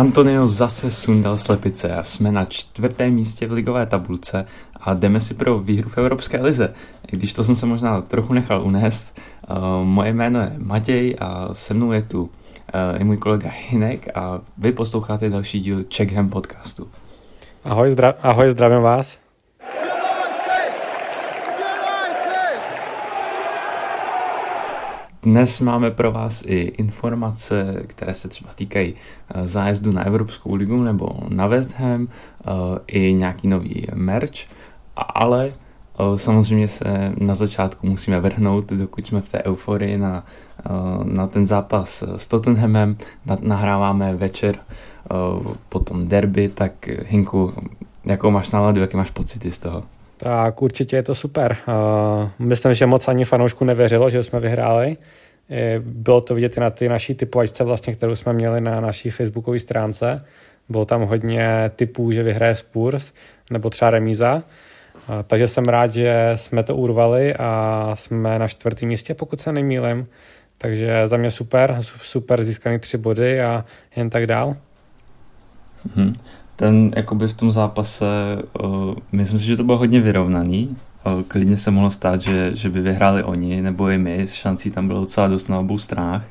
Antonio zase sundal slepice a jsme na čtvrtém místě v ligové tabulce a jdeme si pro výhru v Evropské lize. I když to jsem se možná trochu nechal unést, uh, moje jméno je Matěj a se mnou je tu uh, je můj kolega Hinek a vy posloucháte další díl Checkham podcastu. Ahoj, zdra- ahoj zdravím vás. Dnes máme pro vás i informace, které se třeba týkají eh, zájezdu na Evropskou ligu nebo na West Ham, eh, i nějaký nový merch, ale eh, samozřejmě se na začátku musíme vrhnout, dokud jsme v té euforii na, na ten zápas s Tottenhamem, nahráváme večer potom derby, tak Hinku, jakou máš náladu, jaké máš pocity z toho? Tak určitě je to super. Myslím, že moc ani fanoušku nevěřilo, že jsme vyhráli. Bylo to vidět i na ty naší typovačce, vlastně, kterou jsme měli na naší facebookové stránce. Bylo tam hodně typů, že vyhraje Spurs nebo třeba remíza. Takže jsem rád, že jsme to urvali a jsme na čtvrtém místě, pokud se nemýlim. Takže za mě super, super získaný tři body a jen tak dál. Hmm ten jakoby v tom zápase, uh, myslím si, že to bylo hodně vyrovnaný. Uh, klidně se mohlo stát, že, že by vyhráli oni nebo i my, šancí tam bylo docela dost na obou stranách.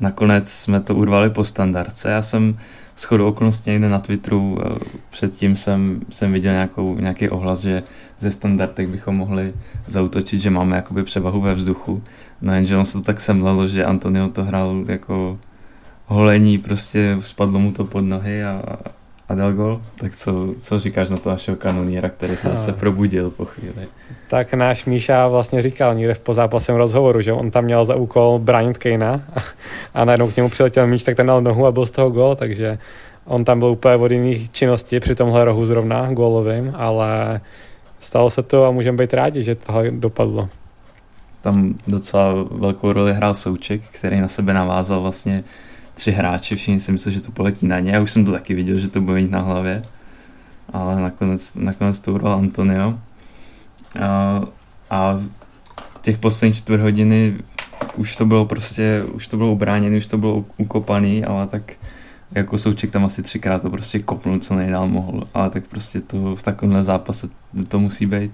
Nakonec jsme to urvali po standardce. Já jsem s chodou okolností někde na Twitteru uh, předtím jsem, jsem viděl nějakou, nějaký ohlas, že ze standardek bychom mohli zautočit, že máme jakoby převahu ve vzduchu. No jenže on se to tak semlelo, že Antonio to hrál jako holení, prostě spadlo mu to pod nohy a, a dal gol. Tak co, co říkáš na to našeho kanoníra, který se zase probudil po chvíli? Tak náš Míša vlastně říkal někde v pozápasem rozhovoru, že on tam měl za úkol bránit Kejna a najednou k němu přiletěl míč, tak ten dal nohu a byl z toho gol, takže on tam byl úplně od jiných činností při tomhle rohu zrovna gólovým, ale stalo se to a můžeme být rádi, že to dopadlo. Tam docela velkou roli hrál Souček, který na sebe navázal vlastně tři hráči, všichni si mysleli, že to poletí na ně. Já už jsem to taky viděl, že to bude mít na hlavě. Ale nakonec, nakonec to ural Antonio. A, a těch posledních čtvrt hodiny už to bylo prostě, už to bylo ubráněné, už to bylo ukopaný, ale tak jako souček tam asi třikrát to prostě kopnul, co nejdál mohl, ale tak prostě to v takovémhle zápase to musí být.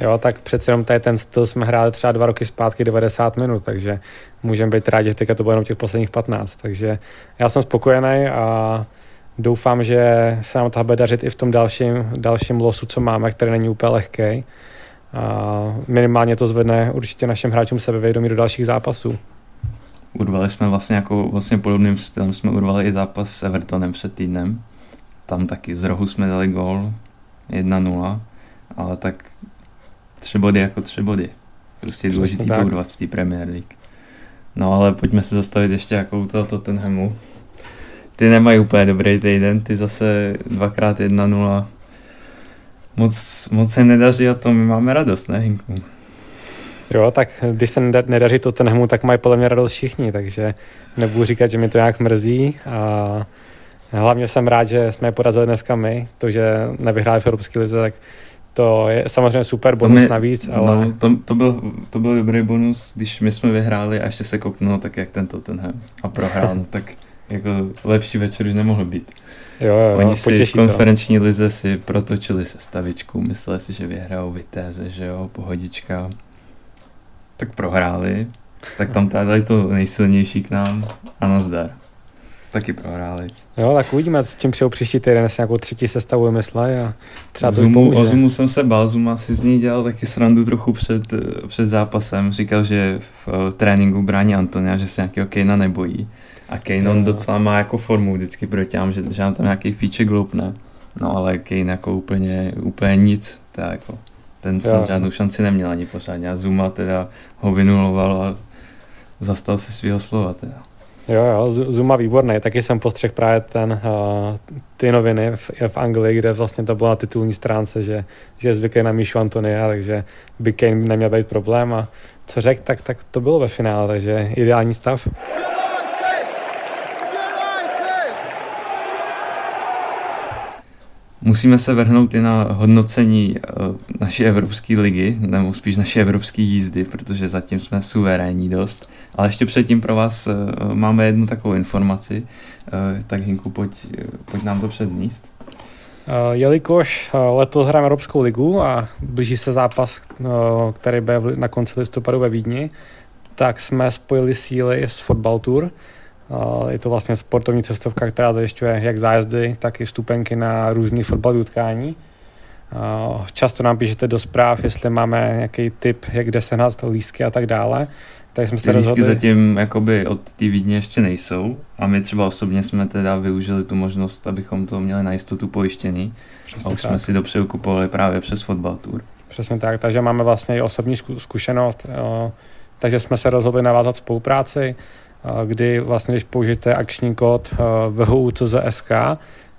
Jo, tak přece jenom tady ten styl jsme hráli třeba dva roky zpátky 90 minut, takže můžeme být rádi, že teďka to bude jenom těch posledních 15. Takže já jsem spokojený a doufám, že se nám to bude dařit i v tom dalším, dalším losu, co máme, který není úplně lehký. A minimálně to zvedne určitě našim hráčům sebevědomí do dalších zápasů. Urvali jsme vlastně jako vlastně podobným stylem, jsme urvali i zápas s Evertonem před týdnem. Tam taky z rohu jsme dali gol 1-0, ale tak tři body jako tři body. Prostě je důležitý to urvat v té Premier League. No ale pojďme se zastavit ještě jako u toho Tottenhamu. Ty nemají úplně dobrý týden, ty zase dvakrát jedna nula. Moc, moc se nedaří a to my máme radost, ne Hinku? Jo, tak když se nedaří Tottenhamu, tak mají podle mě radost všichni, takže nebudu říkat, že mi to nějak mrzí a hlavně jsem rád, že jsme je porazili dneska my, to, že nevyhráli v Evropské lize, tak to je samozřejmě super bonus mi, navíc, no, ale... No, to, to, byl, to byl dobrý bonus, když my jsme vyhráli a ještě se kopnul tak jak ten Tottenham a prohrál, no, tak jako lepší večer už nemohl být. Jo, jo, Oni si v konferenční to. lize si protočili se stavičku, mysleli si, že vyhrajou Vitéze, že jo, pohodička. Tak prohráli, tak tam dali to nejsilnější k nám a nazdar taky prohráli. Jo, tak uvidíme, s tím přijou příští týden, s nějakou třetí sestavu vymyslej a třeba to Zumu, O Zumu jsem se bál, Zuma si z ní dělal taky srandu trochu před, před zápasem. Říkal, že v, v tréninku brání Antonia, že se nějakého Kejna nebojí. A Kane on docela má jako formu vždycky proti že, že nám tam nějaký feature gloupne. No ale Kane jako úplně, úplně nic. To jako, ten snad jo. žádnou šanci neměl ani pořádně. A Zuma teda ho vynuloval a zastal si svého slova teda. Jo, jo, Zuma výborný. Taky jsem postřeh právě ten, uh, ty noviny v, v Anglii, kde vlastně to bylo na titulní stránce, že, že je zvyklý na Míšu Antonia, takže by Kane neměl být problém a co řekl, tak, tak to bylo ve finále, takže ideální stav. Musíme se vrhnout i na hodnocení eh, naší evropské ligy, nebo spíš naší evropské jízdy, protože zatím jsme suverénní dost. Ale ještě předtím pro vás eh, máme jednu takovou informaci, tak Hinku, pojď, pojď nám to předníst. Jelikož letos hrajeme Evropskou ligu a blíží se zápas, který bude na konci listopadu ve Vídni, tak jsme spojili síly s Fotbal Tour, je to vlastně sportovní cestovka, která zajišťuje jak zájezdy, tak i stupenky na různé fotbalové utkání. Často nám píšete do zpráv, jestli máme nějaký tip, jak kde se nás lístky a tak dále. Tak jsme se lístky rozhodli... zatím jakoby od té Vídně ještě nejsou a my třeba osobně jsme teda využili tu možnost, abychom to měli na jistotu pojištěný Přesně a už tak. jsme si dopředu kupovali právě přes Fotbal Tour. Přesně tak, takže máme vlastně i osobní zkušenost, takže jsme se rozhodli navázat spolupráci kdy vlastně, když použijete akční kód VHU.CZSK,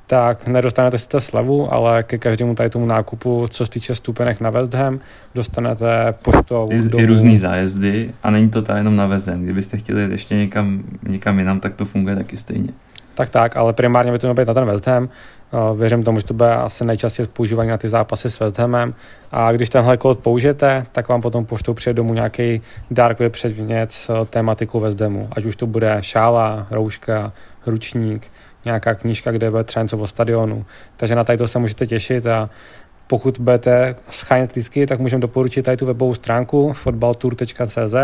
tak nedostanete sice slevu, ale ke každému tady tomu nákupu, co se týče stupenek na West Ham, dostanete poštou I, domů. I různý zájezdy a není to ta jenom na West Ham. Kdybyste chtěli jít ještě někam, někam jinam, tak to funguje taky stejně. Tak tak, ale primárně by to mělo být na ten West Ham. Věřím tomu, že to bude asi nejčastěji používaný na ty zápasy s West Hamem. A když tenhle kód použijete, tak vám potom poštou přijde domů nějaký dárkový předmět s tématikou West Hamu. Ať už to bude šála, rouška, ručník, nějaká knížka, kde bude třeba něco o stadionu. Takže na tady to se můžete těšit a pokud budete schánět lístky, tak můžeme doporučit tady tu webovou stránku fotbaltour.cz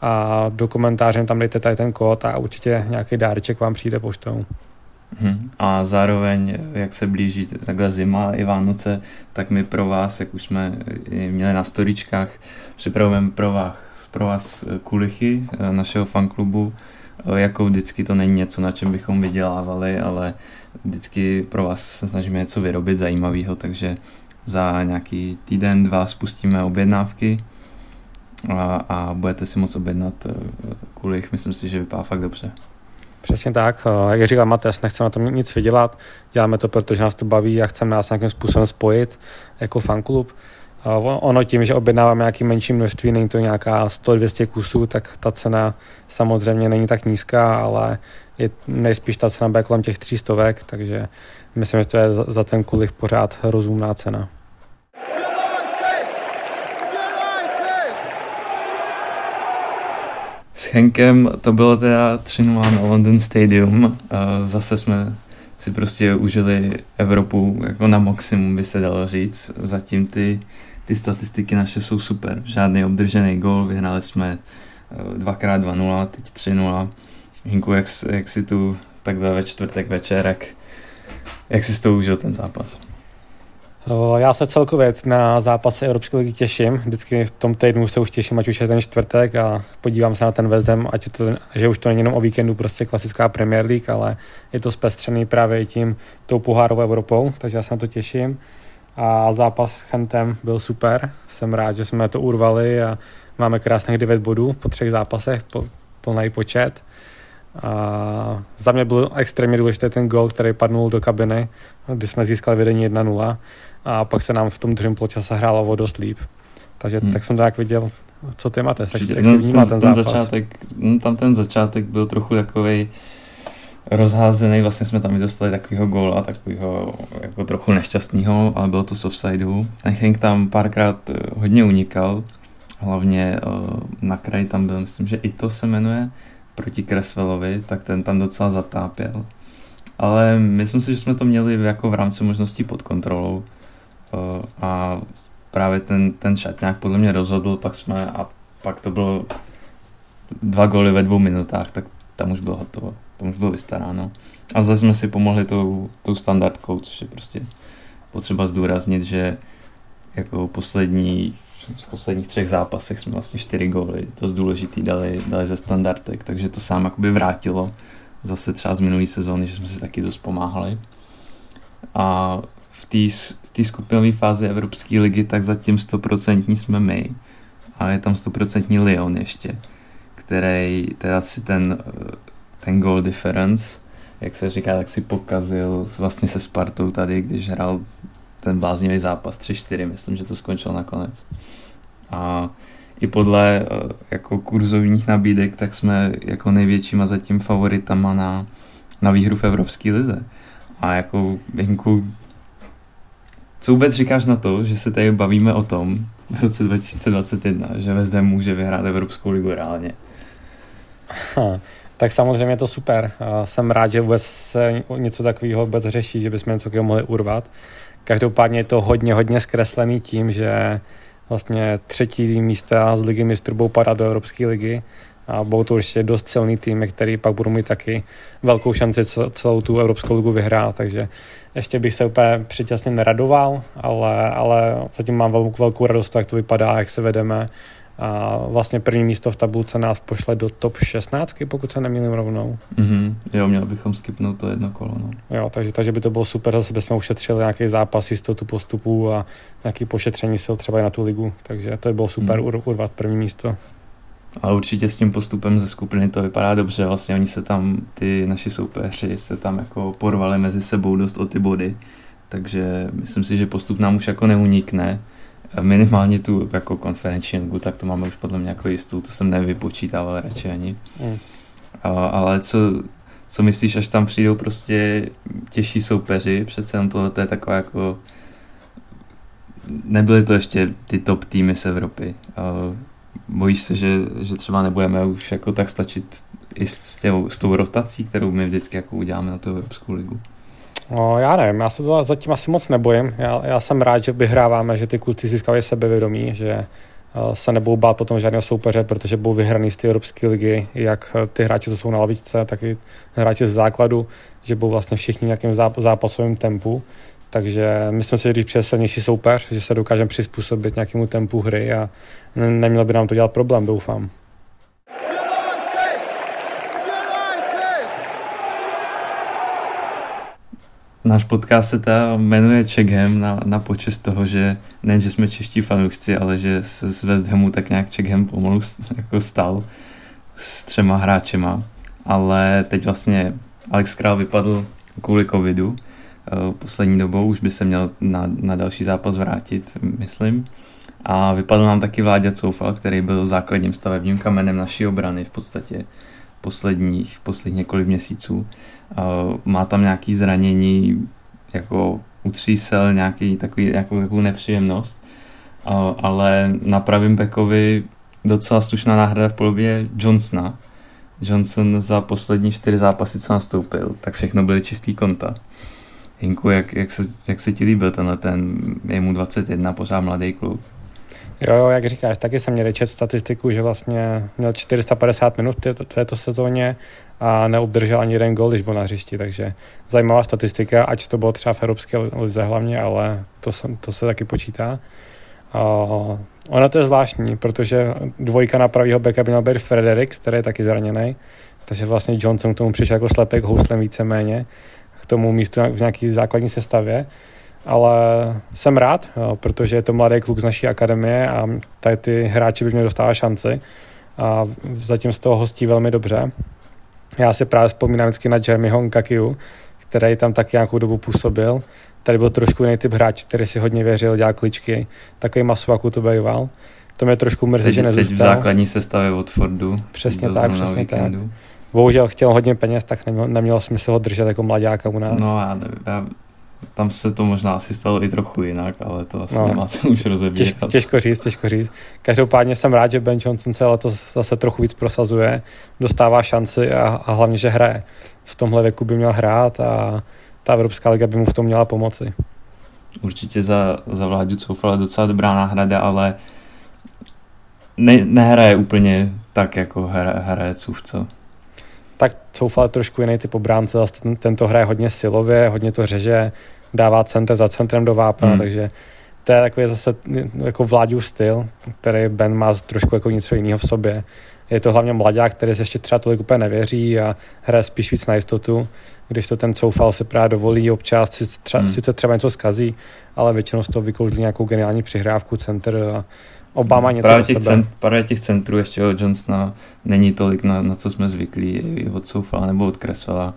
a do komentáře tam dejte tady ten kód a určitě nějaký dáreček vám přijde poštou. Hmm. A zároveň, jak se blíží takhle zima i Vánoce, tak my pro vás, jak už jsme měli na storičkách, připravujeme pro vás, pro vás kulichy eh, našeho fanklubu. Eh, jako vždycky to není něco, na čem bychom vydělávali, ale vždycky pro vás se snažíme něco vyrobit zajímavého, takže za nějaký týden, dva spustíme objednávky a, a budete si moc objednat eh, kulich. Myslím si, že vypadá fakt dobře. Přesně tak. Eh, jak říkal Mates, nechceme na tom nic vydělat, děláme to, protože nás to baví a chceme nás nějakým způsobem spojit jako fanklub. Eh, ono tím, že objednáváme nějaký menší množství, není to nějaká 100-200 kusů, tak ta cena samozřejmě není tak nízká, ale je nejspíš ta cena bude kolem těch 300, takže myslím, že to je za ten kulich pořád rozumná cena. S Henkem to bylo teda 3 na London Stadium. Zase jsme si prostě užili Evropu jako na maximum, by se dalo říct. Zatím ty, ty statistiky naše jsou super. Žádný obdržený gol, vyhráli jsme eh, dvakrát 2-0, teď 3-0. Hinku, jak, jak si tu takhle ve čtvrtek večer, jak, jak jsi to užil ten zápas? Já se celkově na zápasy Evropské ligy těším. Vždycky v tom týdnu se už těším, ať už je ten čtvrtek a podívám se na ten West Ham, ať to, že už to není jenom o víkendu prostě klasická Premier League, ale je to zpestřený právě tím tou pohárovou Evropou, takže já se na to těším. A zápas s Chentem byl super. Jsem rád, že jsme to urvali a máme krásných 9 bodů po třech zápasech, po, plný počet. A za mě byl extrémně důležitý ten gol, který padnul do kabiny, kdy jsme získali vedení 1-0 a pak se nám v tom druhém poločase hrálo o dost líp. Takže hmm. tak jsem to jak viděl, co ty máte, jak, jak si vnímá ten, ten, ten zápas? Začátek, no, tam ten začátek byl trochu takový rozházený, vlastně jsme tam i dostali takového góla, takového jako trochu nešťastného, ale bylo to z offsideu. Ten Henk tam párkrát eh, hodně unikal, hlavně uh, na kraji tam byl, myslím, že i to se jmenuje, proti Kresvelovi, tak ten tam docela zatápěl. Ale myslím si, že jsme to měli jako v rámci možností pod kontrolou a právě ten, ten šatňák podle mě rozhodl, pak jsme a pak to bylo dva góly ve dvou minutách, tak tam už bylo hotovo, tam už bylo vystaráno. A zase jsme si pomohli tou, tou standardkou, což je prostě potřeba zdůraznit, že jako poslední, v posledních třech zápasech jsme vlastně čtyři góly, dost důležitý dali, dali ze standardek, takže to sám jakoby vrátilo zase třeba z minulé sezóny, že jsme si taky dost pomáhali. A v té skupinové fázi Evropské ligy, tak zatím 100% jsme my. A je tam 100% Lyon ještě, který teda si ten, ten goal difference, jak se říká, tak si pokazil vlastně se Spartou tady, když hrál ten bláznivý zápas 3-4, myslím, že to skončilo nakonec. A i podle eh, jako kurzovních nabídek, tak jsme jako největšíma zatím favoritama na, na výhru v Evropské lize. A jako Hinku, co vůbec říkáš na to, že se tady bavíme o tom v roce 2021, že West může vyhrát Evropskou ligu reálně? Tak samozřejmě je to super. Jsem rád, že vůbec se něco takového vůbec řeší, že bychom něco takového mohli urvat. Každopádně je to hodně, hodně zkreslený tím, že vlastně třetí místa z ligy mistrů budou padat do Evropské ligy a budou to určitě dost silný tým, který pak budou mít taky velkou šanci celou tu Evropskou ligu vyhrát, takže ještě bych se úplně předčasně neradoval, ale, ale zatím mám velkou, velkou radost, jak to vypadá, jak se vedeme a vlastně první místo v tabulce nás pošle do top 16, pokud se nemýlím rovnou. Mm-hmm. Jo, měli bychom skipnout to jedno kolo. No. Jo, takže, takže by to bylo super, zase bychom ušetřili nějaký zápas, jistotu postupu a nějaký pošetření sil třeba i na tu ligu, takže to by bylo super mm. urvat první místo. A určitě s tím postupem ze skupiny to vypadá dobře, vlastně oni se tam, ty naši soupeři se tam jako porvali mezi sebou dost o ty body, takže myslím si, že postup nám už jako neunikne, minimálně tu jako konferenční ligu, tak to máme už podle mě jako jistou, to jsem nevypočítával radši ani. Mm. A, ale co, co myslíš, až tam přijdou prostě těžší soupeři, přece jenom tohle je taková jako nebyly to ještě ty top týmy z Evropy. A bojíš se, že, že třeba nebudeme už jako tak stačit i s, těm, s tou rotací, kterou my vždycky jako uděláme na tu Evropskou ligu? No, já nevím, já se to zatím asi moc nebojím. Já, já jsem rád, že vyhráváme, že ty kluci získávají sebevědomí, že eh, se nebudou bát potom žádného soupeře, protože budou vyhraný z té Evropské ligy, jak eh, ty hráči, co jsou na lavičce, tak i hráči z základu, že budou vlastně všichni nějakým zápasovým tempu. Takže myslím si, že když přijde silnější soupeř, že se dokážeme přizpůsobit nějakému tempu hry a nemělo by nám to dělat problém, doufám. Náš podcast se ta jmenuje Checkham na, na počest toho, že nejen, že jsme čeští fanoušci, ale že se z West Hamu tak nějak Checkham pomalu jako stal s třema hráčema. Ale teď vlastně Alex Král vypadl kvůli covidu. Eh, poslední dobou už by se měl na, na další zápas vrátit, myslím. A vypadl nám taky Vláďa Coufal, který byl základním stavebním kamenem naší obrany v podstatě posledních, posledních několik měsíců. Má tam nějaký zranění, jako utřísel, nějaký takový, jako, takovou nepříjemnost, ale na pravém bekovi docela slušná náhrada v podobě Johnsona. Johnson za poslední čtyři zápasy, co nastoupil, tak všechno byly čistý konta. Hinku, jak, jak, se, jak se ti líbil tenhle ten, je mu 21, pořád mladý kluk. Jo, jo, jak říkáš, taky jsem měl čet statistiku, že vlastně měl 450 minut v této sezóně a neobdržel ani jeden gol, když byl na hřišti, takže zajímavá statistika, ať to bylo třeba v Evropské lize hlavně, ale to se, to se taky počítá. Uh, ono to je zvláštní, protože dvojka na pravýho beka by měl být Fredericks, který je taky zraněný, takže vlastně Johnson k tomu přišel jako slepek houslem víceméně, k tomu místu v nějaké základní sestavě ale jsem rád, protože je to mladý kluk z naší akademie a tady ty hráči by měli dostávat šanci a zatím z toho hostí velmi dobře. Já si právě vzpomínám vždycky na Jeremyho Nkakiu, který tam taky nějakou dobu působil. Tady byl trošku jiný typ hráč, který si hodně věřil, dělal kličky, takový masu, to býval. To mě trošku mrzí, že nezůstal. Teď v základní sestavě Fordu. Přesně tak, přesně tak. Bohužel chtěl hodně peněz, tak nemělo, nemělo smysl ho držet jako mladáka u nás. No já nevím, já tam se to možná asi stalo i trochu jinak, ale to asi no, nemá co už rozebírat. Těžko, těžko říct, těžko říct. Každopádně jsem rád, že Ben Johnson se letos zase trochu víc prosazuje, dostává šanci a, a hlavně, že hraje. V tomhle věku by měl hrát a ta Evropská liga by mu v tom měla pomoci. Určitě za, za Vláďu Coufala docela dobrá náhrada, ale ne, nehraje úplně tak, jako hraje, hraje Cuf, co? Tak Coufal trošku jiný typ obránce, zase ten, tento hraje hodně silově, hodně to řeže, dává center za centrem do vápna, hmm. takže to je takový zase jako vládův styl, který Ben má trošku jako něco jiného v sobě. Je to hlavně mladák, který se ještě třeba tolik úplně nevěří a hraje spíš víc na jistotu, když to ten Coufal si právě dovolí občas, si třeba, hmm. sice třeba něco zkazí, ale většinou z toho vykouzlí nějakou geniální přihrávku, center a Obama něco právě těch, cent, právě těch centrů ještě od Johnsona není tolik, na, na co jsme zvyklí, i od Soufala nebo od Kresvela.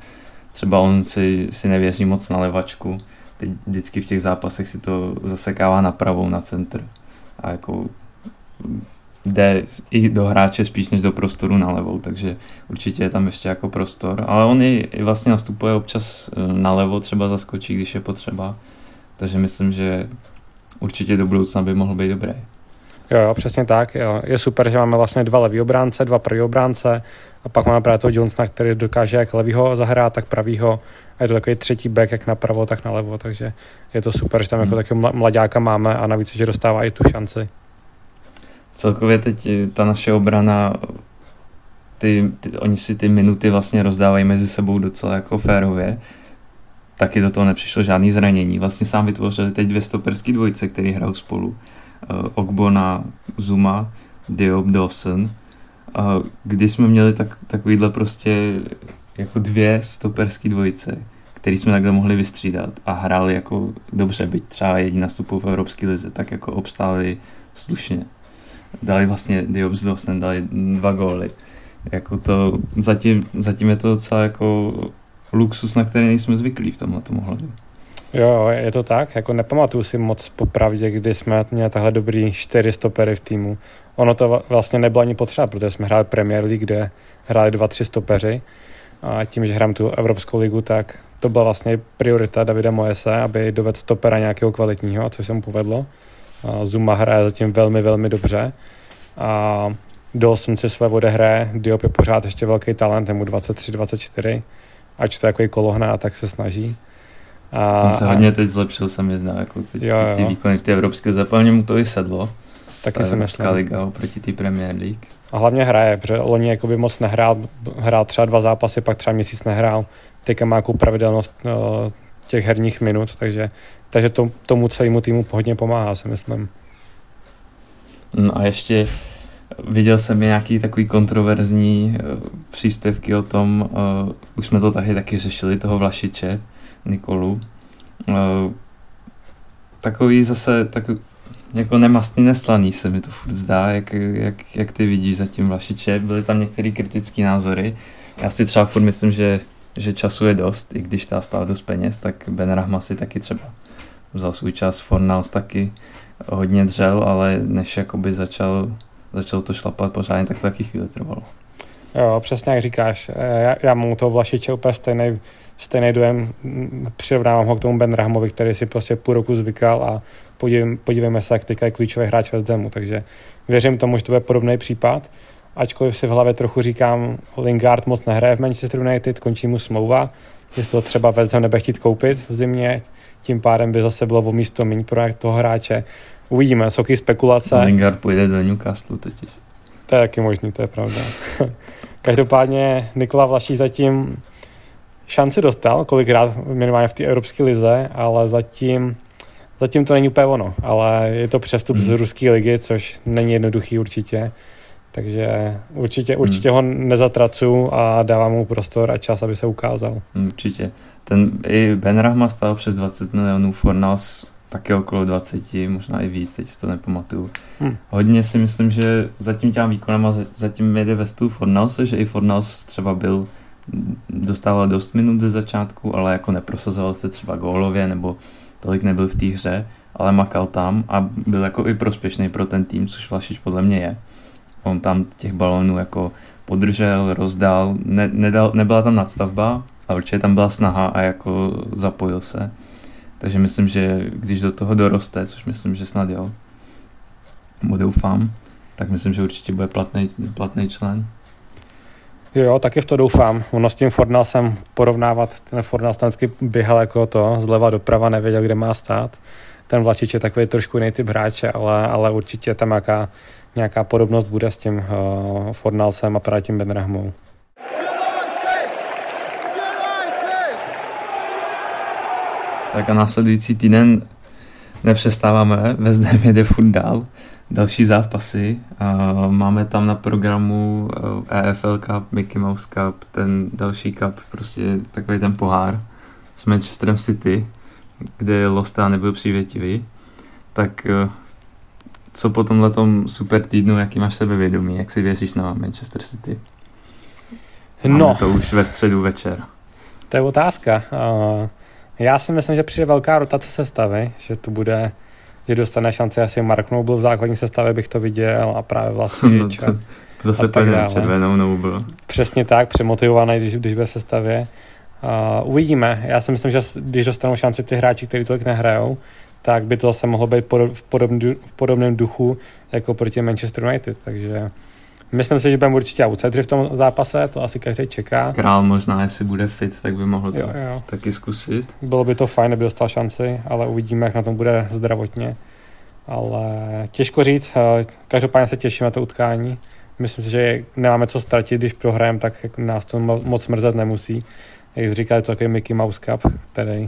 Třeba on si, si nevěří moc na levačku, teď vždycky v těch zápasech si to zasekává na pravou, na centr. A jako jde i do hráče spíš než do prostoru na levou, takže určitě je tam ještě jako prostor. Ale on i, i vlastně nastupuje občas e, na levo, třeba zaskočí, když je potřeba. takže myslím, že určitě do budoucna by mohl být dobrý. Jo, jo, přesně tak. Jo. Je super, že máme vlastně dva levý obránce, dva pravý obránce a pak máme právě toho Johnsona, který dokáže jak levýho zahrát, tak pravýho a je to takový třetí back jak napravo, tak nalevo, takže je to super, že tam jako hmm. jako takového mladáka máme a navíc, že dostává i tu šanci. Celkově teď ta naše obrana, ty, ty, oni si ty minuty vlastně rozdávají mezi sebou docela jako férově. Taky do toho nepřišlo žádný zranění. Vlastně sám vytvořili teď dvě stoperský dvojice, který hrajou spolu. Uh, Ogbona, Zuma, Diop, Dawson. Kdy jsme měli tak, takovýhle prostě jako dvě stoperský dvojice, který jsme takhle mohli vystřídat a hráli jako dobře, byť třeba jediný nastupu v Evropské lize, tak jako obstáli slušně. Dali vlastně Diop s Dawson, dali dva góly. Jako to, zatím, zatím je to docela jako luxus, na který nejsme zvyklí v tomhle ohledu. Jo, je to tak. Jako nepamatuju si moc popravdě, kdy jsme měli takhle dobrý čtyři stopery v týmu. Ono to vlastně nebylo ani potřeba, protože jsme hráli Premier League, kde hráli dva, tři stopeři. A tím, že hrám tu Evropskou ligu, tak to byla vlastně priorita Davida Moese, aby dovedl stopera nějakého kvalitního, a co se mu povedlo. Zuma hraje zatím velmi, velmi dobře. A Dawson si své odehraje, Diop je pořád ještě velký talent, mu 23-24, ač to je jako kolohná, tak se snaží. A, On se hodně teď zlepšil, se mi zdá, jako ty, jo, ty, ty výkony v té evropské zapalně mu to i sedlo. Taky se myslím. liga oproti té Premier League. A hlavně hraje, protože loni jakoby moc nehrál, hrál třeba dva zápasy, pak třeba měsíc nehrál. Teďka má nějakou pravidelnost uh, těch herních minut, takže, takže to, tomu celému týmu hodně pomáhá, si myslím. No a ještě viděl jsem nějaký takový kontroverzní uh, příspěvky o tom, uh, už jsme to taky taky řešili, toho Vlašiče, Nikolu. Uh, takový zase, tak jako nemastný, neslaný se mi to furt zdá, jak, jak, jak ty vidíš zatím Vlašiče. Byly tam některé kritické názory. Já si třeba furt myslím, že, že času je dost, i když ta stál dost peněz, tak Ben Rahma si taky třeba vzal svůj čas, Fornals taky hodně dřel, ale než jakoby začal, začal to šlapat pořádně, tak to taky chvíli trvalo. Jo, přesně jak říkáš. Já, já mám toho Vlašiče úplně stejný, stejný dojem. Přirovnávám ho k tomu Ben Rahmovi, který si prostě půl roku zvykal a podívejme, se, jak teďka je klíčový hráč West Hamu. Takže věřím tomu, že to bude podobný případ. Ačkoliv si v hlavě trochu říkám, Lingard moc nehraje v Manchester United, končí mu smlouva, jestli to třeba West Ham nebude chtít koupit v zimě, tím pádem by zase bylo o místo méně pro toho hráče. Uvidíme, jsou spekulace. Lingard půjde do Newcastle totiž. To je taky možný, to je pravda. Každopádně Nikola Vlaší zatím šanci dostal, kolikrát minimálně v té evropské lize, ale zatím, zatím to není úplně ono. Ale je to přestup hmm. z ruské ligy, což není jednoduchý určitě. Takže určitě, hmm. určitě hmm. ho nezatracu a dávám mu prostor a čas, aby se ukázal. Určitě. Ten i Ben Rahma stál přes 20 milionů, Fornals taky okolo 20, možná i víc, teď si to nepamatuju. Hmm. Hodně si myslím, že zatím těm výkonama zatím jede ve stylu Fornalse, že i Fornals třeba byl, dostával dost minut ze začátku, ale jako neprosazoval se třeba gólově, nebo tolik nebyl v té hře, ale makal tam a byl jako i prospěšný pro ten tým, což Vlašič podle mě je. On tam těch balonů jako podržel, rozdal, ne, nedal, nebyla tam nadstavba, ale určitě tam byla snaha a jako zapojil se. Takže myslím, že když do toho doroste, což myslím, že snad jo, mu doufám, tak myslím, že určitě bude platný, platný člen. Jo, taky v to doufám. Ono s tím Fordnal jsem porovnávat, ten Fordnal vždycky běhal jako to, zleva doprava, nevěděl, kde má stát. Ten Vlačič je takový trošku jiný typ hráče, ale, ale určitě tam nějaká, nějaká podobnost bude s tím uh, Fordnalsem a právě tím Benrahmou. Tak a následující týden nepřestáváme, ve Ham jede furt dál, další zápasy. Máme tam na programu EFL eh, e Cup, Mickey Mouse Cup, ten další cup, prostě takový ten pohár s Manchesterem City, kde Lostá nebyl přívětivý. Tak eh, co po tomhle super týdnu, jaký máš sebevědomí, jak si věříš na Manchester City? Máme no. to už ve středu večer. To je otázka. Uh, já si myslím, že přijde velká rotace sestavy, že to bude, že dostane šanci asi Mark Noble v základní sestavě bych to viděl a právě vlastně no, Zase tak červenou Noble. Přesně tak, přemotivovaný, když, když ve sestavě. Uh, uvidíme. Já si myslím, že když dostanou šanci ty hráči, kteří tolik nehrajou, tak by to zase mohlo být v, v podobném duchu jako proti Manchester United. Takže myslím si, že budeme určitě outsideri v tom zápase, to asi každý čeká. Král možná, jestli bude fit, tak by mohl to jo, jo. taky zkusit. Bylo by to fajn, aby dostal šanci, ale uvidíme, jak na tom bude zdravotně. Ale těžko říct, eh, každopádně se těším na to utkání. Myslím si, že nemáme co ztratit, když prohrajeme, tak nás to moc mrzet nemusí. Jak říká, je to takový Mickey Mouse Cup, který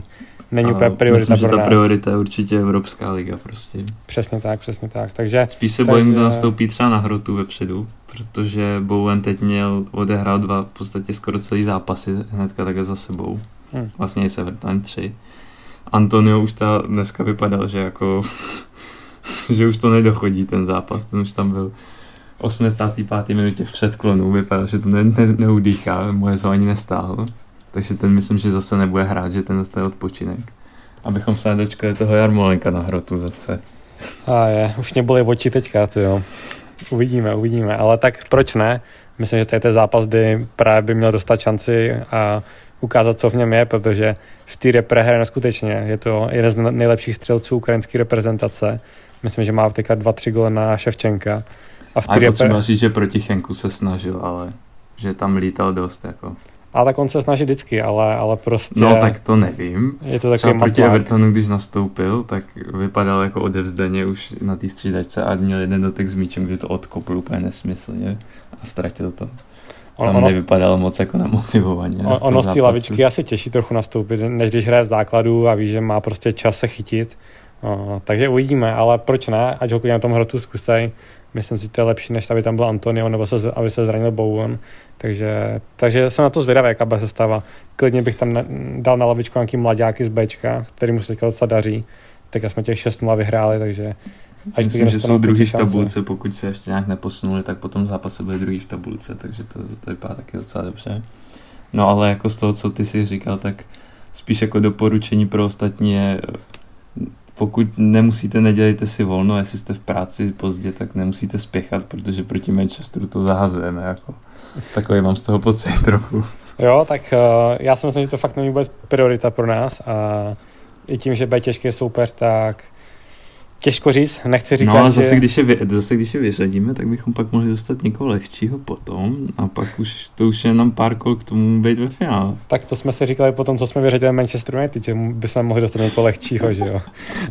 není úplně priorita myslím, pro nás. ta priorita je určitě Evropská liga prostě. Přesně tak, přesně tak. Takže, Spíš se bojím, že nastoupí třeba na hrotu vepředu, protože Bowen teď měl odehrál dva v podstatě skoro celý zápasy hnedka takhle za sebou. Hmm. Vlastně i Severtime tři. Antonio už ta dneska vypadal, že jako že už to nedochodí ten zápas, ten už tam byl 85. minutě v předklonu, vypadal, že to ne, ne, neudýchá, moje ho ani nestáhl. Takže ten myslím, že zase nebude hrát, že ten zase odpočinek. Abychom se nedočkali toho Jarmolenka na hrotu zase. A je, už mě byly oči teďka, ty jo. Uvidíme, uvidíme, ale tak proč ne? Myslím, že to je ten zápas, kdy právě by měl dostat šanci a ukázat, co v něm je, protože v té repre hraje neskutečně. Je to jeden z nejlepších střelců ukrajinské reprezentace. Myslím, že má teďka dva, tři gole na Ševčenka. A v té repre... říct, že proti Chenku se snažil, ale že tam lítal dost. Jako. A tak on se snaží vždycky, ale, ale prostě... No tak to nevím. Je to takový proti Evertonu, když nastoupil, tak vypadal jako odevzdaně už na té střídačce a měl jeden dotek s míčem, kdy to odkopl úplně nesmyslně a ztratil to. Tam ono, nevypadalo moc jako namotivovaně. On, ono z té lavičky asi těší trochu nastoupit, než když hraje v základu a ví, že má prostě čas se chytit. Uh, takže uvidíme, ale proč ne, ať ho na tom hrotu zkusej. Myslím si, že to je lepší, než aby tam byl Antonio, nebo se, aby se zranil Bowen. Takže, takže jsem na to zvědavý, jaká se stává. Klidně bych tam dal na lavičku nějaký mladáky z Bčka, který mu se teďka docela daří. Tak jsme těch 6-0 vyhráli, takže Ať Myslím, že jsou druhý v tabulce, pokud se ještě nějak neposunuli, tak potom zápase byli druhý v tabulce, takže to, to vypadá taky docela dobře. No ale jako z toho, co ty si říkal, tak spíš jako doporučení pro ostatní je pokud nemusíte, nedělejte si volno, jestli jste v práci pozdě, tak nemusíte spěchat, protože proti Manchesteru to zahazujeme. Jako. Takový mám z toho pocit trochu. Jo, tak uh, já si myslím, že to fakt není vůbec priorita pro nás a i tím, že bude těžký soupeř, tak Těžko říct, nechci říkat, No a zase, že... když je, zase když je vyřadíme, tak bychom pak mohli dostat někoho lehčího potom a pak už to už je nám pár kol k tomu být ve finále. Tak to jsme si říkali potom, co jsme vyřadili Manchester United, že bychom mohli dostat někoho lehčího, že jo.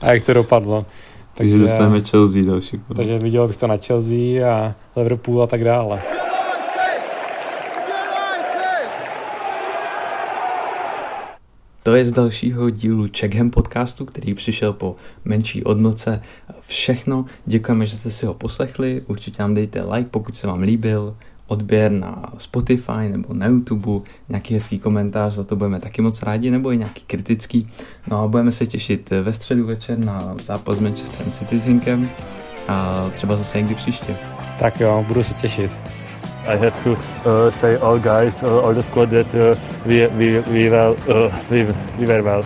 A jak to dopadlo. Takže, takže dostaneme Chelsea další kol. Takže viděl bych to na Chelsea a Liverpool a tak dále. To je z dalšího dílu Checkham podcastu, který přišel po menší odmlce. Všechno, děkujeme, že jste si ho poslechli, určitě nám dejte like, pokud se vám líbil, odběr na Spotify nebo na YouTube, nějaký hezký komentář, za to budeme taky moc rádi, nebo i nějaký kritický. No a budeme se těšit ve středu večer na zápas s Manchesterem Citizenkem a třeba zase někdy příště. Tak jo, budu se těšit. I have to uh, say all guys, uh, all the squad that uh, we, we, we, well, uh, we, we were well.